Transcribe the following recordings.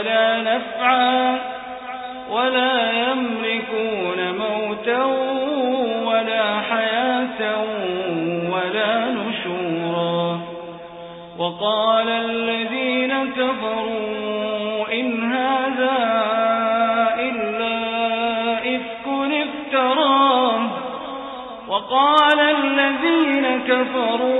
ولا نفعا ولا يملكون موتا ولا حياة ولا نشورا. وقال الذين كفروا إن هذا إلا إفك افتراه. وقال الذين كفروا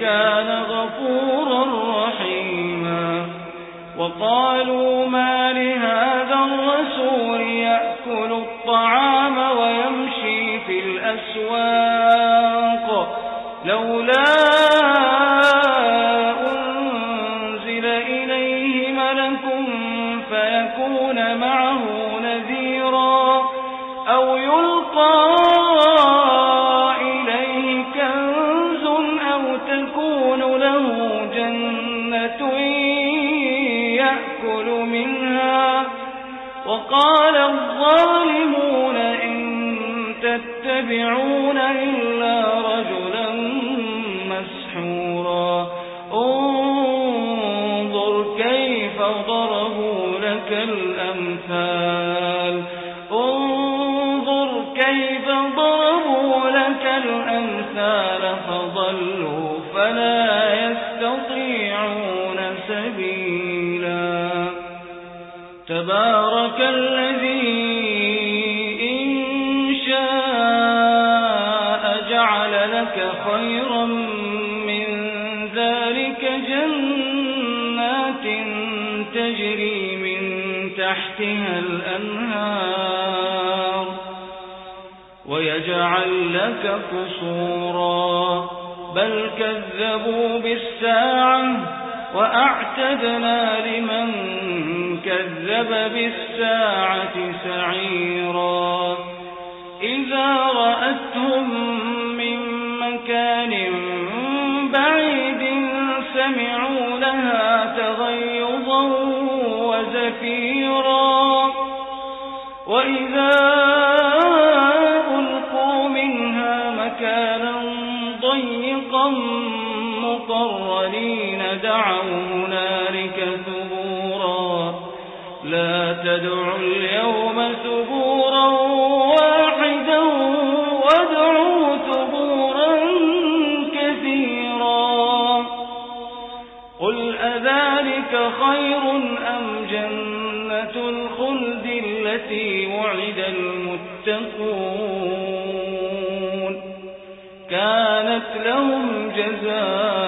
كان غفورا رحيما. وقالوا ما لهذا الرسول يأكل الطعام ويمشي في الأسواق. لولا لك الأمثال. انظر كيف ضربوا لك الأمثال فضلوا فلا يستطيعون سبيلا. تبارك الذي تحتها الأنهار ويجعل لك قصورا. بل كذبوا بالساعة وأعتدنا لمن كذب بالساعة سعيرا. إذا رأتهم وإذا ألقوا منها مكانا ضيقا مقرنين دعوا هنالك ثبورا لا تدعوا اليوم ثبورا المتقون. كانت لهم جزاء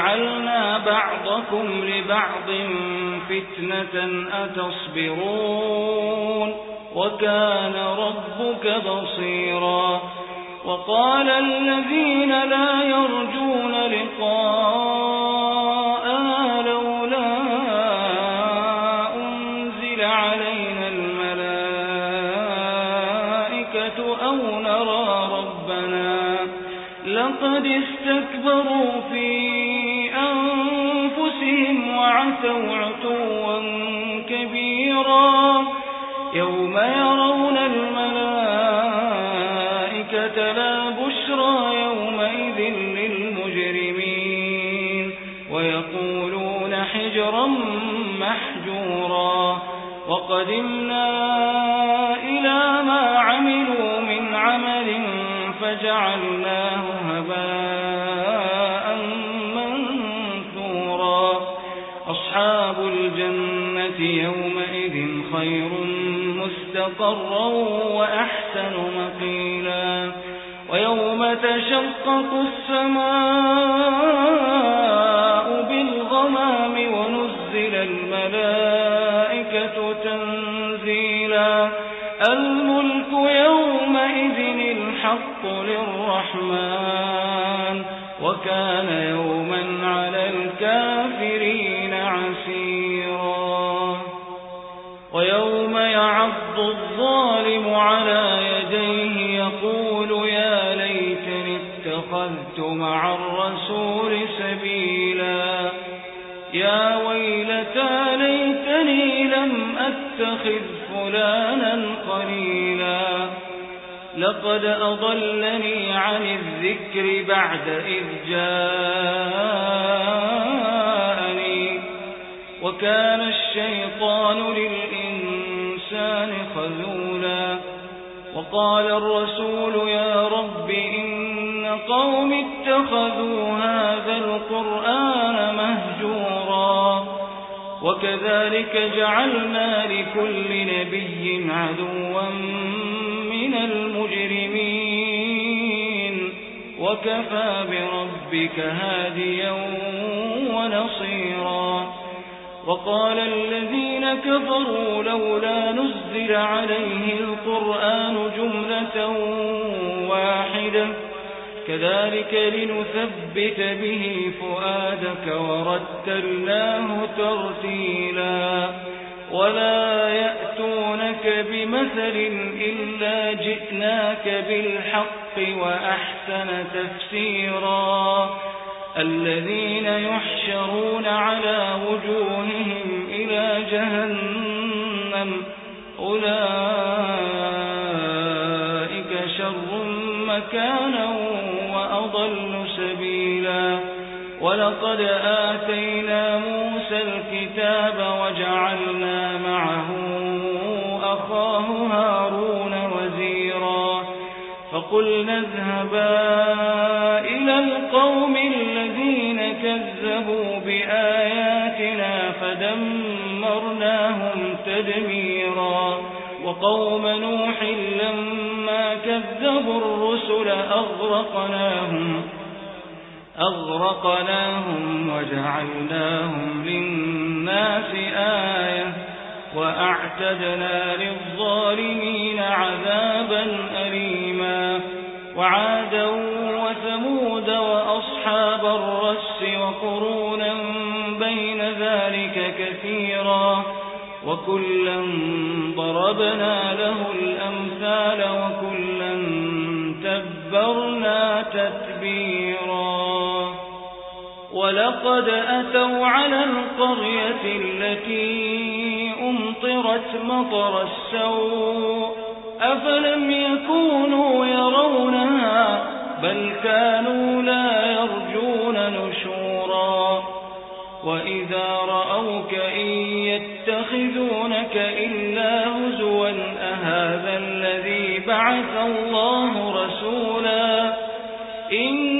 وَجَعَلْنَا بَعْضَكُمْ لِبَعْضٍ فِتْنَةً أَتَصْبِرُونَ وَكَانَ رَبُّكَ بَصِيرًا وَقَالَ الَّذِينَ لَا يَرْجُونَ لِقَاءَنَا يَوْمَ يَرَوْنَ الْمَلَائِكَةَ لَا بُشْرَىٰ يَوْمَئِذٍ لِّلْمُجْرِمِينَ وَيَقُولُونَ حِجْرًا مَّحْجُورًا وَقَدِمْنَا مُّسْتَقَرًّا وَأَحْسَنُ مَقِيلًا وَيَوْمَ تَشَقَّقُ السَّمَاءُ بِالْغَمَامِ وَنُزِّلَ الْمَلَائِكَةُ تَنزِيلًا الْمُلْكُ يَوْمَئِذٍ الْحَقُّ لِلرَّحْمَٰنِ وَكَانَ يَوْمًا اتَّخَذْتُ مَعَ الرَّسُولِ سَبِيلًا. يَا وَيْلَتَىٰ لَيْتَنِي لَمْ أَتَّخِذْ فُلَانًا خَلِيلًا لَّقَدْ أَضَلَّنِي عَنِ الذِّكْرِ بَعْدَ إِذْ جَاءَنِي. وَكَانَ الشَّيْطَانُ لِلْإِنسَانِ خَذُولًا. وَقَالَ الرَّسُولُ يَا رَبِّ إِنَّ قَوْمِي اتَّخَذُوا هَٰذَا الْقُرْآنَ مَهْجُورًا وَكَذَٰلِكَ جَعَلْنَا لِكُلِّ نَبِيٍّ عَدُوًّا مِّنَ الْمُجْرِمِينَ وَكَفَىٰ بِرَبِّكَ هَادِيًا وَنَصِيرًا وَقَالَ الَّذِينَ كَفَرُوا لَوْلَا نُزِّلَ عَلَيْهِ الْقُرْآنُ جُمْلَةً وَاحِدَةً كَذَٰلِكَ لِنُثَبِّتَ بِهِ فُؤَادَكَ وَرَتَّلْنَاهُ تَرْتِيلًا. وَلَا يَأْتُونَكَ بِمَثَلٍ إِلَّا جِئْنَاكَ بِالْحَقِّ وَأَحْسَنَ تَفْسِيرًا. الَّذِينَ يُحْشَرُونَ عَلَىٰ وُجُوهِهِمْ إِلَىٰ جَهَنَّمَ أُولَٰئِكَ وَلَقَدْ آتَيْنَا مُوسَى الْكِتَابَ وَجَعَلْنَا مَعَهُ أَخَاهُ هَارُونَ وَزِيرًا فَقُلْنَا اذْهَبَا إِلَى الْقَوْمِ الَّذِينَ كَذَّبُوا بِآيَاتِنَا فَدَمَّرْنَاهُمْ تَدْمِيرًا وقوم نوح لما كذبوا الرسل أغرقناهم أغرقناهم وجعلناهم للناس آية وأعتدنا للظالمين عذابا أليما وعادا وثمود وأصحاب الرس وقرونا بين ذلك كثيرا وكلا ضربنا له الأمثال وكلا تبرنا تتبيرا ولقد أتوا على القرية التي أمطرت مطر السوء. أفلم يكونوا يرونها بل كانوا لا يرجون نشورا. وإذا رأوك إن يتخذونك إلا هزوا أهذا الذي بعث الله رسولا؟ إن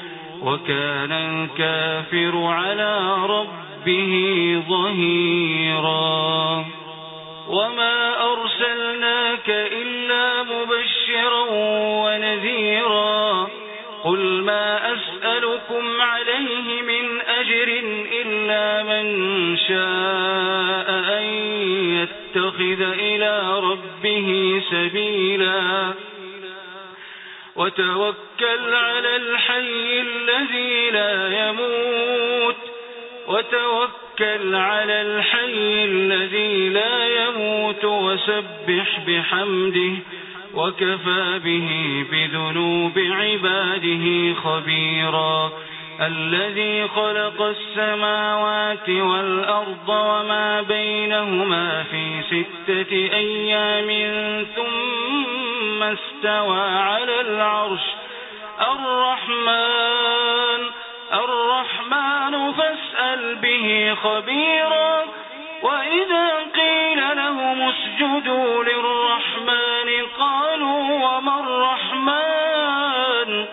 وكان الكافر على ربه ظهيرا. وما أرسلناك إلا مبشرا ونذيرا. قل ما أسألكم عليه من أجر إلا من شاء أن يتخذ إلى ربه سبيلا. وتوكل على الحي الذي لا يموت وتوكل على الحي الذي لا يموت وسبح بحمده وكفى به بذنوب عباده خبيرا. الذي خلق السماوات والأرض وما بينهما في ستة أيام ثم استوى على العرش. الرحمن الرحمن فاسأل به خبيرا. وإذا قيل لهم اسجدوا للرحمن قالوا وما الرحمن؟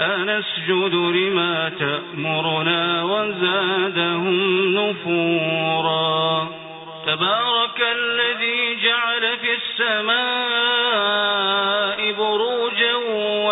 أنسجد لما تأمرنا وزادهم نفورا. تبارك الذي جعل في السماء بروجا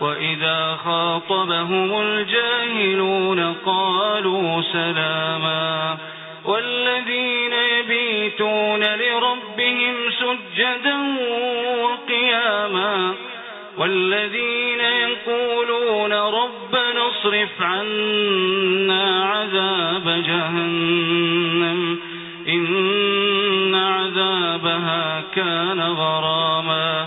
وإذا خاطبهم الجاهلون قالوا سلاما والذين يبيتون لربهم سجدا وقياما والذين يقولون ربنا اصرف عنا عذاب جهنم إن عذابها كان غراما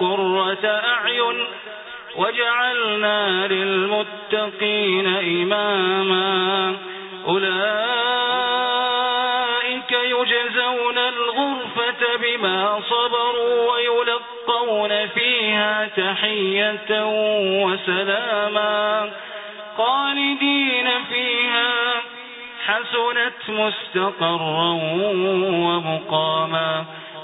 قرة أعين وجعلنا للمتقين إماما أولئك يجزون الغرفة بما صبروا ويلقون فيها تحية وسلاما خالدين فيها حسنت مستقرا ومقاما